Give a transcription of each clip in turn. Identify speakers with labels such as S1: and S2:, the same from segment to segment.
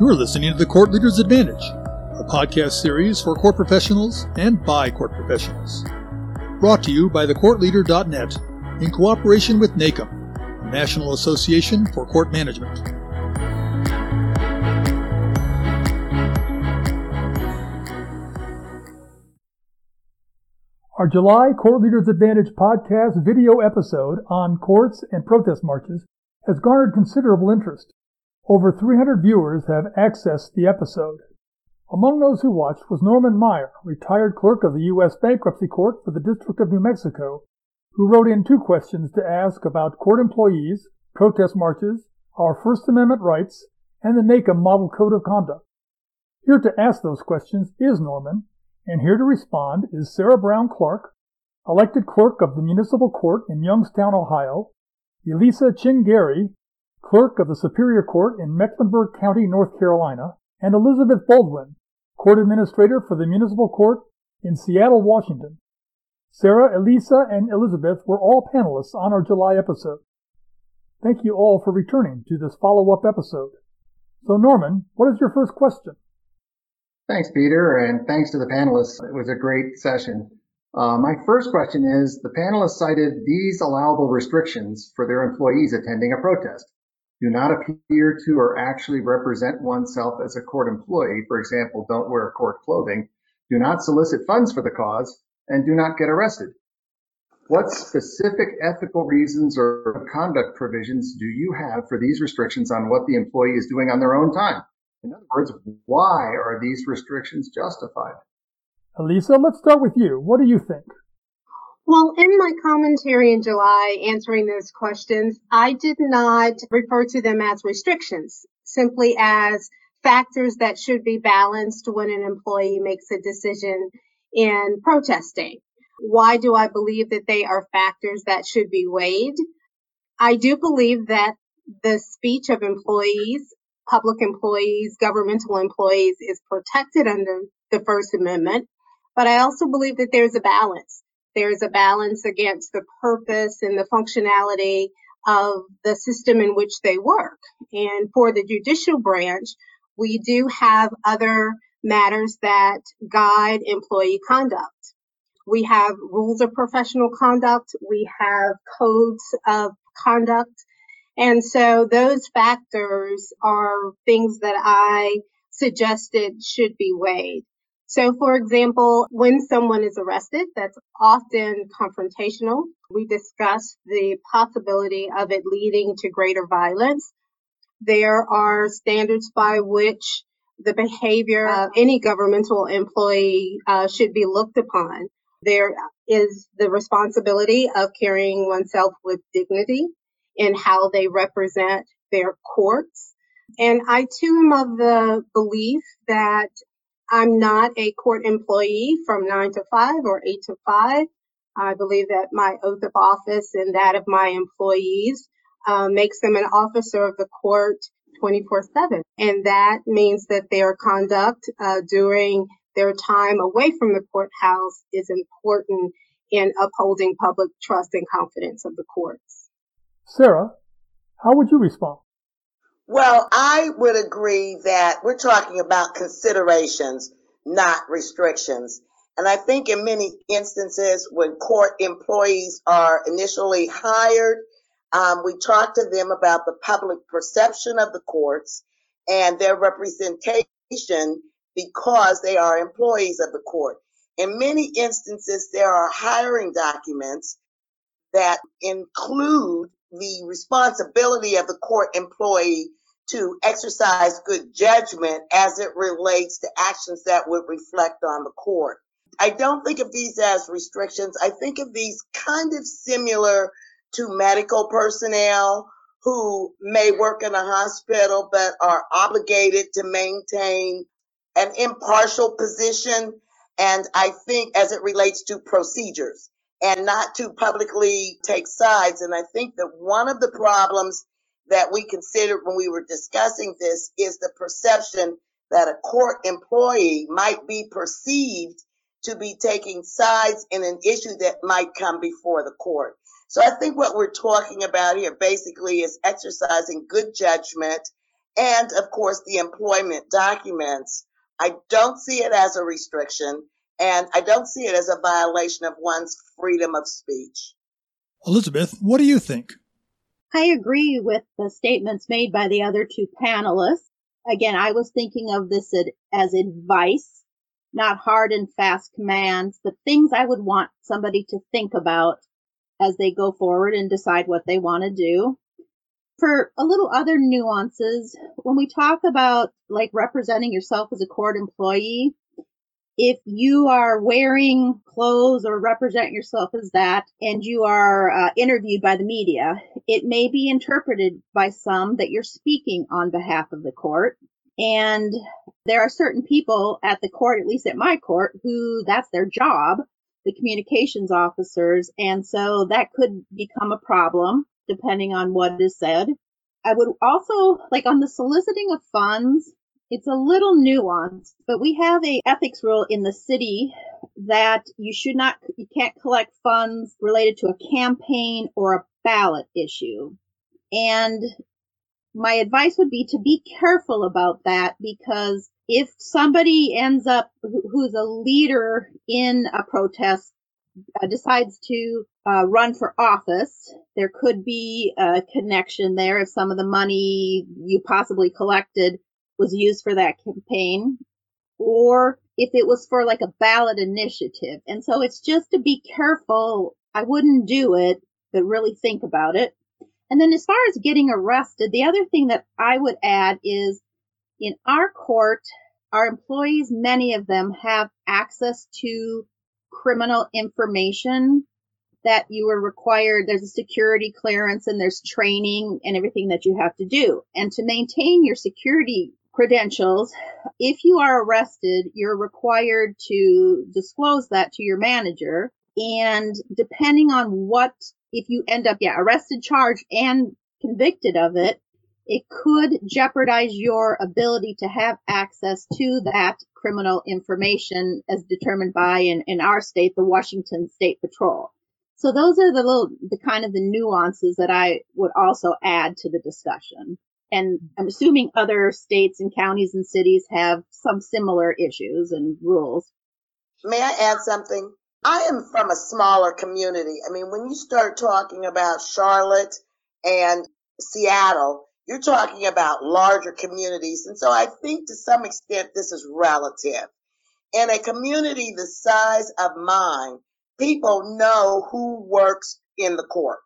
S1: You're listening to The Court Leader's Advantage, a podcast series for court professionals and by court professionals. Brought to you by thecourtleader.net in cooperation with NACM, the National Association for Court Management. Our July Court Leaders Advantage podcast video episode on courts and protest marches has garnered considerable interest. Over 300 viewers have accessed the episode. Among those who watched was Norman Meyer, retired clerk of the U.S. Bankruptcy Court for the District of New Mexico, who wrote in two questions to ask about court employees, protest marches, our First Amendment rights, and the NACM Model Code of Conduct. Here to ask those questions is Norman, and here to respond is Sarah Brown Clark, elected clerk of the Municipal Court in Youngstown, Ohio, Elisa Chinn-Gary, clerk of the Superior Court in Mecklenburg County, North Carolina, and Elizabeth Baldwin, court administrator for the Municipal Court in Seattle, Washington. Sarah, Elisa, and Elizabeth were all panelists on our July episode. Thank you all for returning to this follow-up episode. So Norman, what is your first question?
S2: Thanks, Peter, and thanks to the panelists. It was a great session. Uh, my first question is, the panelists cited these allowable restrictions for their employees attending a protest do not appear to or actually represent oneself as a court employee, for example, don't wear court clothing, do not solicit funds for the cause, and do not get arrested. What specific ethical reasons or conduct provisions do you have for these restrictions on what the employee is doing on their own time? In other words, why are these restrictions justified?
S1: Elisa, let's start with you. What do you think?
S3: Well, in my commentary in July answering those questions, I did not refer to them as restrictions, simply as factors that should be balanced when an employee makes a decision in protesting. Why do I believe that they are factors that should be weighed? I do believe that the speech of employees, public employees, governmental employees is protected under the First Amendment, but I also believe that there's a balance there's a balance against the purpose and the functionality of the system in which they work. And for the judicial branch, we do have other matters that guide employee conduct. We have rules of professional conduct. We have codes of conduct. And so those factors are things that I suggested should be weighed. So, for example, when someone is arrested, that's often confrontational. We discuss the possibility of it leading to greater violence. There are standards by which the behavior of any governmental employee uh, should be looked upon. There is the responsibility of carrying oneself with dignity in how they represent their courts. And I too am of the belief that I'm not a court employee from nine to five or eight to five. I believe that my oath of office and that of my employees uh, makes them an officer of the court 24 7. And that means that their conduct uh, during their time away from the courthouse is important in upholding public trust and confidence of the courts.
S1: Sarah, how would you respond?
S4: Well, I would agree that we're talking about considerations, not restrictions. And I think in many instances, when court employees are initially hired, um, we talk to them about the public perception of the courts and their representation because they are employees of the court. In many instances, there are hiring documents that include the responsibility of the court employee to exercise good judgment as it relates to actions that would reflect on the court. I don't think of these as restrictions. I think of these kind of similar to medical personnel who may work in a hospital but are obligated to maintain an impartial position. And I think as it relates to procedures and not to publicly take sides. And I think that one of the problems that we considered when we were discussing this is the perception that a court employee might be perceived to be taking sides in an issue that might come before the court. So I think what we're talking about here basically is exercising good judgment and of course the employment documents, I don't see it as a restriction and I don't see it as a violation of one's freedom of speech.
S1: Elizabeth, what do you think?
S5: I agree with the statements made by the other two panelists. Again, I was thinking of this as advice, not hard and fast commands, but things I would want somebody to think about as they go forward and decide what they want to do. For a little other nuances, when we talk about like representing yourself as a court employee, if you are wearing clothes or represent yourself as that and you are uh, interviewed by the media, it may be interpreted by some that you're speaking on behalf of the court. And there are certain people at the court, at least at my court, who that's their job, the communications officers. And so that could become a problem depending on what is said. I would also like on the soliciting of funds, it's a little nuanced, but we have a ethics rule in the city that you should not, you can't collect funds related to a campaign or a ballot issue. And my advice would be to be careful about that because if somebody ends up who's a leader in a protest uh, decides to uh, run for office, there could be a connection there if some of the money you possibly collected was used for that campaign or if it was for like a ballot initiative. And so it's just to be careful. I wouldn't do it, but really think about it. And then as far as getting arrested, the other thing that I would add is in our court, our employees, many of them have access to criminal information that you are required. There's a security clearance and there's training and everything that you have to do. And to maintain your security credentials. If you are arrested, you're required to disclose that to your manager. And depending on what, if you end up, yeah, arrested, charged, and convicted of it, it could jeopardize your ability to have access to that criminal information as determined by, in, in our state, the Washington State Patrol. So those are the little, the kind of the nuances that I would also add to the discussion. And I'm assuming other states and counties and cities have some similar issues and rules.
S4: May I add something? I am from a smaller community. I mean, when you start talking about Charlotte and Seattle, you're talking about larger communities. And so I think to some extent this is relative. In a community the size of mine, people know who works in the court.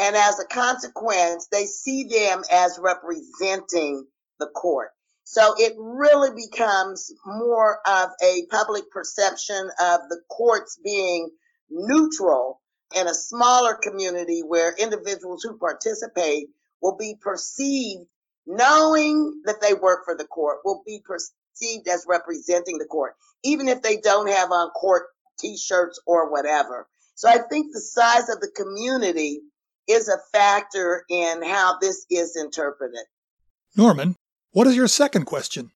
S4: And as a consequence, they see them as representing the court. So it really becomes more of a public perception of the courts being neutral in a smaller community where individuals who participate will be perceived, knowing that they work for the court, will be perceived as representing the court, even if they don't have on court t-shirts or whatever. So I think the size of the community is a factor in how this is interpreted.
S1: Norman, what is your second question?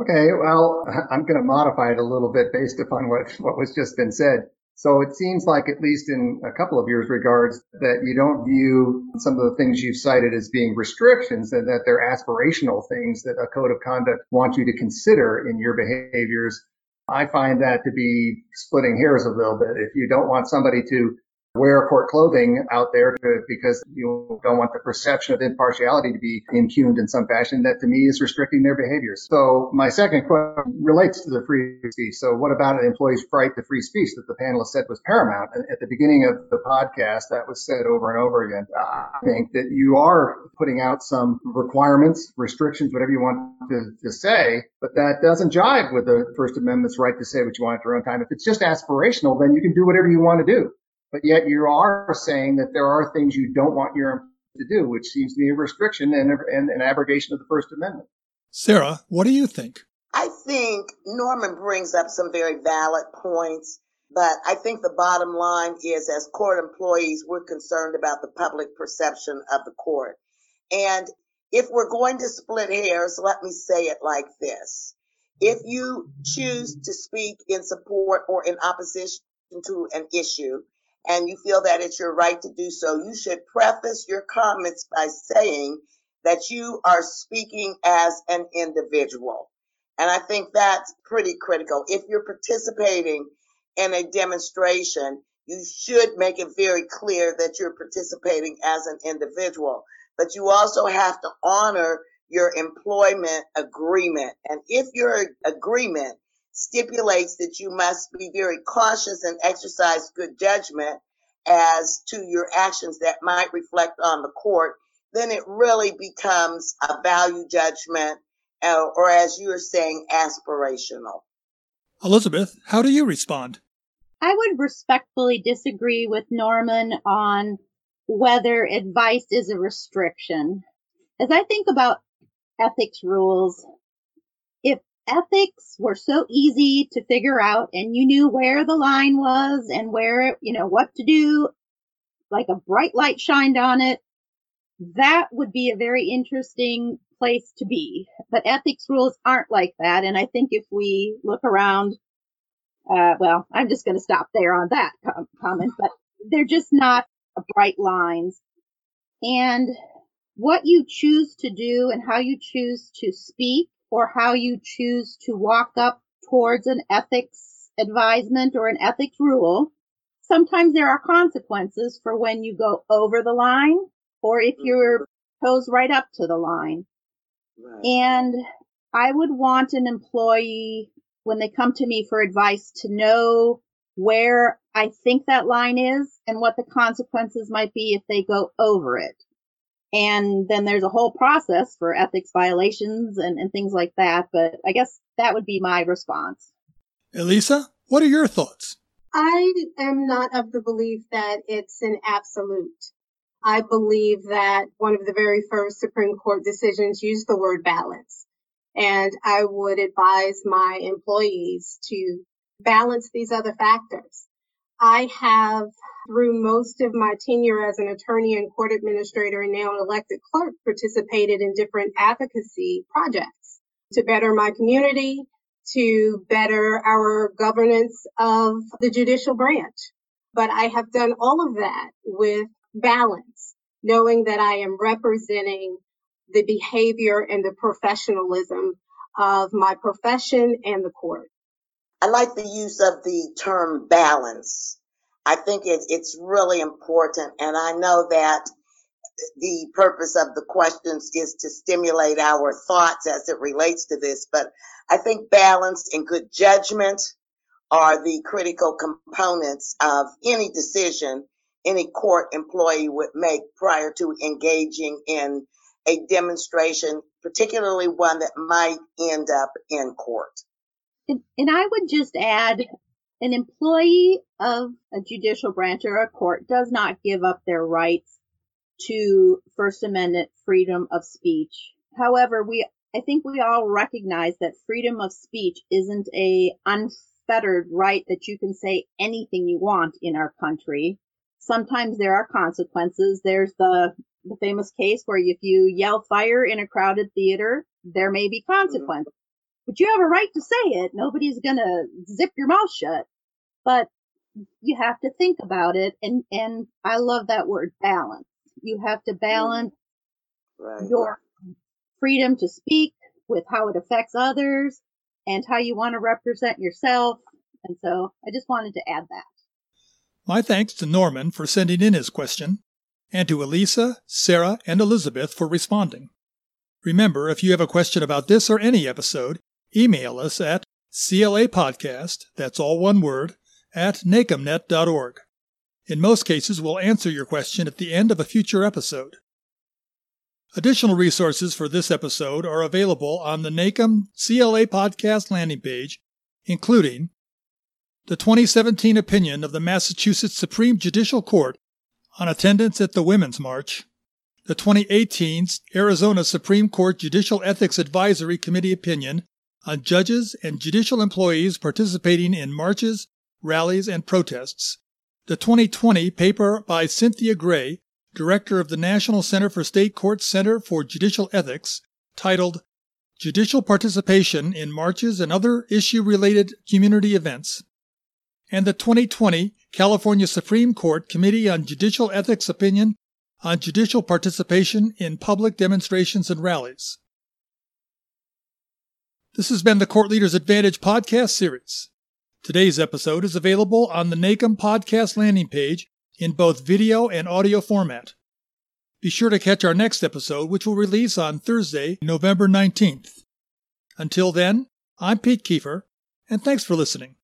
S2: Okay, well, I'm going to modify it a little bit based upon what, what was just been said. So it seems like, at least in a couple of years regards, that you don't view some of the things you've cited as being restrictions and that they're aspirational things that a code of conduct wants you to consider in your behaviors. I find that to be splitting hairs a little bit. If you don't want somebody to wear court clothing out there to, because you don't want the perception of impartiality to be impugned in some fashion. That to me is restricting their behaviors. So my second question relates to the free speech. So what about an employee's right to free speech that the panelist said was paramount? And at the beginning of the podcast, that was said over and over again. I think that you are putting out some requirements, restrictions, whatever you want to, to say, but that doesn't jive with the First Amendment's right to say what you want at your own time. If it's just aspirational, then you can do whatever you want to do but yet you are saying that there are things you don't want your employees to do, which seems to be a restriction and, and an abrogation of the First Amendment.
S1: Sarah, what do you think?
S4: I think Norman brings up some very valid points, but I think the bottom line is as court employees, we're concerned about the public perception of the court. And if we're going to split hairs, let me say it like this. If you choose to speak in support or in opposition to an issue, and you feel that it's your right to do so, you should preface your comments by saying that you are speaking as an individual. And I think that's pretty critical. If you're participating in a demonstration, you should make it very clear that you're participating as an individual. But you also have to honor your employment agreement. And if your agreement stipulates that you must be very cautious and exercise good judgment as to your actions that might reflect on the court, then it really becomes a value judgment uh, or, as you were saying, aspirational.
S1: Elizabeth, how do you respond?
S5: I would respectfully disagree with Norman on whether advice is a restriction. As I think about ethics rules, if ethics were so easy to figure out and you knew where the line was and where, you know, what to do, like a bright light shined on it, that would be a very interesting place to be. But ethics rules aren't like that. And I think if we look around, uh, well, I'm just going to stop there on that com- comment, but they're just not bright lines. And what you choose to do and how you choose to speak or how you choose to walk up towards an ethics advisement or an ethics rule, sometimes there are consequences for when you go over the line or if mm-hmm. your toes right up to the line. Right. And I would want an employee when they come to me for advice to know where I think that line is and what the consequences might be if they go over it. And then there's a whole process for ethics violations and, and things like that. But I guess that would be my response.
S1: Elisa, what are your thoughts?
S3: I am not of the belief that it's an absolute. I believe that one of the very first Supreme Court decisions used the word balance. And I would advise my employees to balance these other factors. I have, through most of my tenure as an attorney and court administrator and now an elected clerk, participated in different advocacy projects to better my community, to better our governance of the judicial branch. But I have done all of that with balance, knowing that I am representing the behavior and the professionalism of my profession and the court.
S4: I like the use of the term balance. I think it, it's really important. And I know that the purpose of the questions is to stimulate our thoughts as it relates to this. But I think balance and good judgment are the critical components of any decision any court employee would make prior to engaging in a demonstration, particularly one that might end up in court.
S5: And, and I would just add an employee of a judicial branch or a court does not give up their rights to First Amendment freedom of speech. However, we I think we all recognize that freedom of speech isn't a unfettered right that you can say anything you want in our country. Sometimes there are consequences. There's the the famous case where if you yell fire in a crowded theater, there may be mm-hmm. consequences but you have a right to say it. Nobody's gonna zip your mouth shut. But you have to think about it and and I love that word balance. You have to mm-hmm. balance right. your freedom to speak with how it affects others and how you want to represent yourself. And so I just wanted to add that.
S1: My thanks to Norman for sending in his question, and to Elisa, Sarah, and Elizabeth for responding. Remember, if you have a question about this or any episode, email us at clapodcast, that's all one word, at nacmnet.org. In most cases, we'll answer your question at the end of a future episode. Additional resources for this episode are available on the NACM CLA podcast landing page, including the 2017 opinion of the Massachusetts Supreme Judicial Court on attendance at the Women's March, the 2018 Arizona Supreme Court Judicial Ethics Advisory Committee opinion on judges and judicial employees participating in marches, rallies, and protests. The 2020 paper by Cynthia Gray, director of the National Center for State Courts Center for Judicial Ethics, titled Judicial Participation in Marches and Other Issue Related Community Events, and the 2020 California Supreme Court Committee on Judicial Ethics opinion on judicial participation in public demonstrations and rallies. This has been the Court Leaders Advantage podcast series. Today's episode is available on the NACM podcast landing page in both video and audio format. Be sure to catch our next episode, which will release on Thursday, November 19th. Until then, I'm Pete Kiefer, and thanks for listening.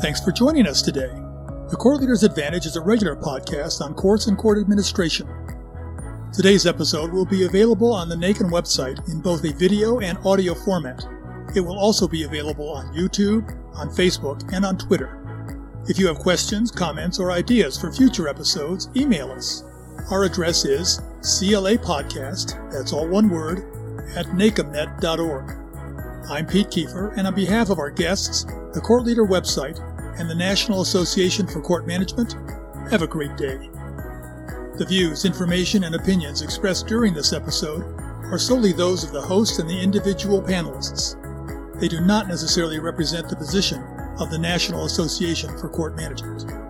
S1: Thanks for joining us today. The Court Leader's Advantage is a regular podcast on courts and court administration. Today's episode will be available on the NACM website in both a video and audio format. It will also be available on YouTube, on Facebook, and on Twitter. If you have questions, comments, or ideas for future episodes, email us. Our address is CLA Podcast, that's all one word, at nacmnet.org. I'm Pete Kiefer, and on behalf of our guests, the Court Leader website, and the National Association for Court Management, have a great day. The views, information, and opinions expressed during this episode are solely those of the host and the individual panelists. They do not necessarily represent the position of the National Association for Court Management.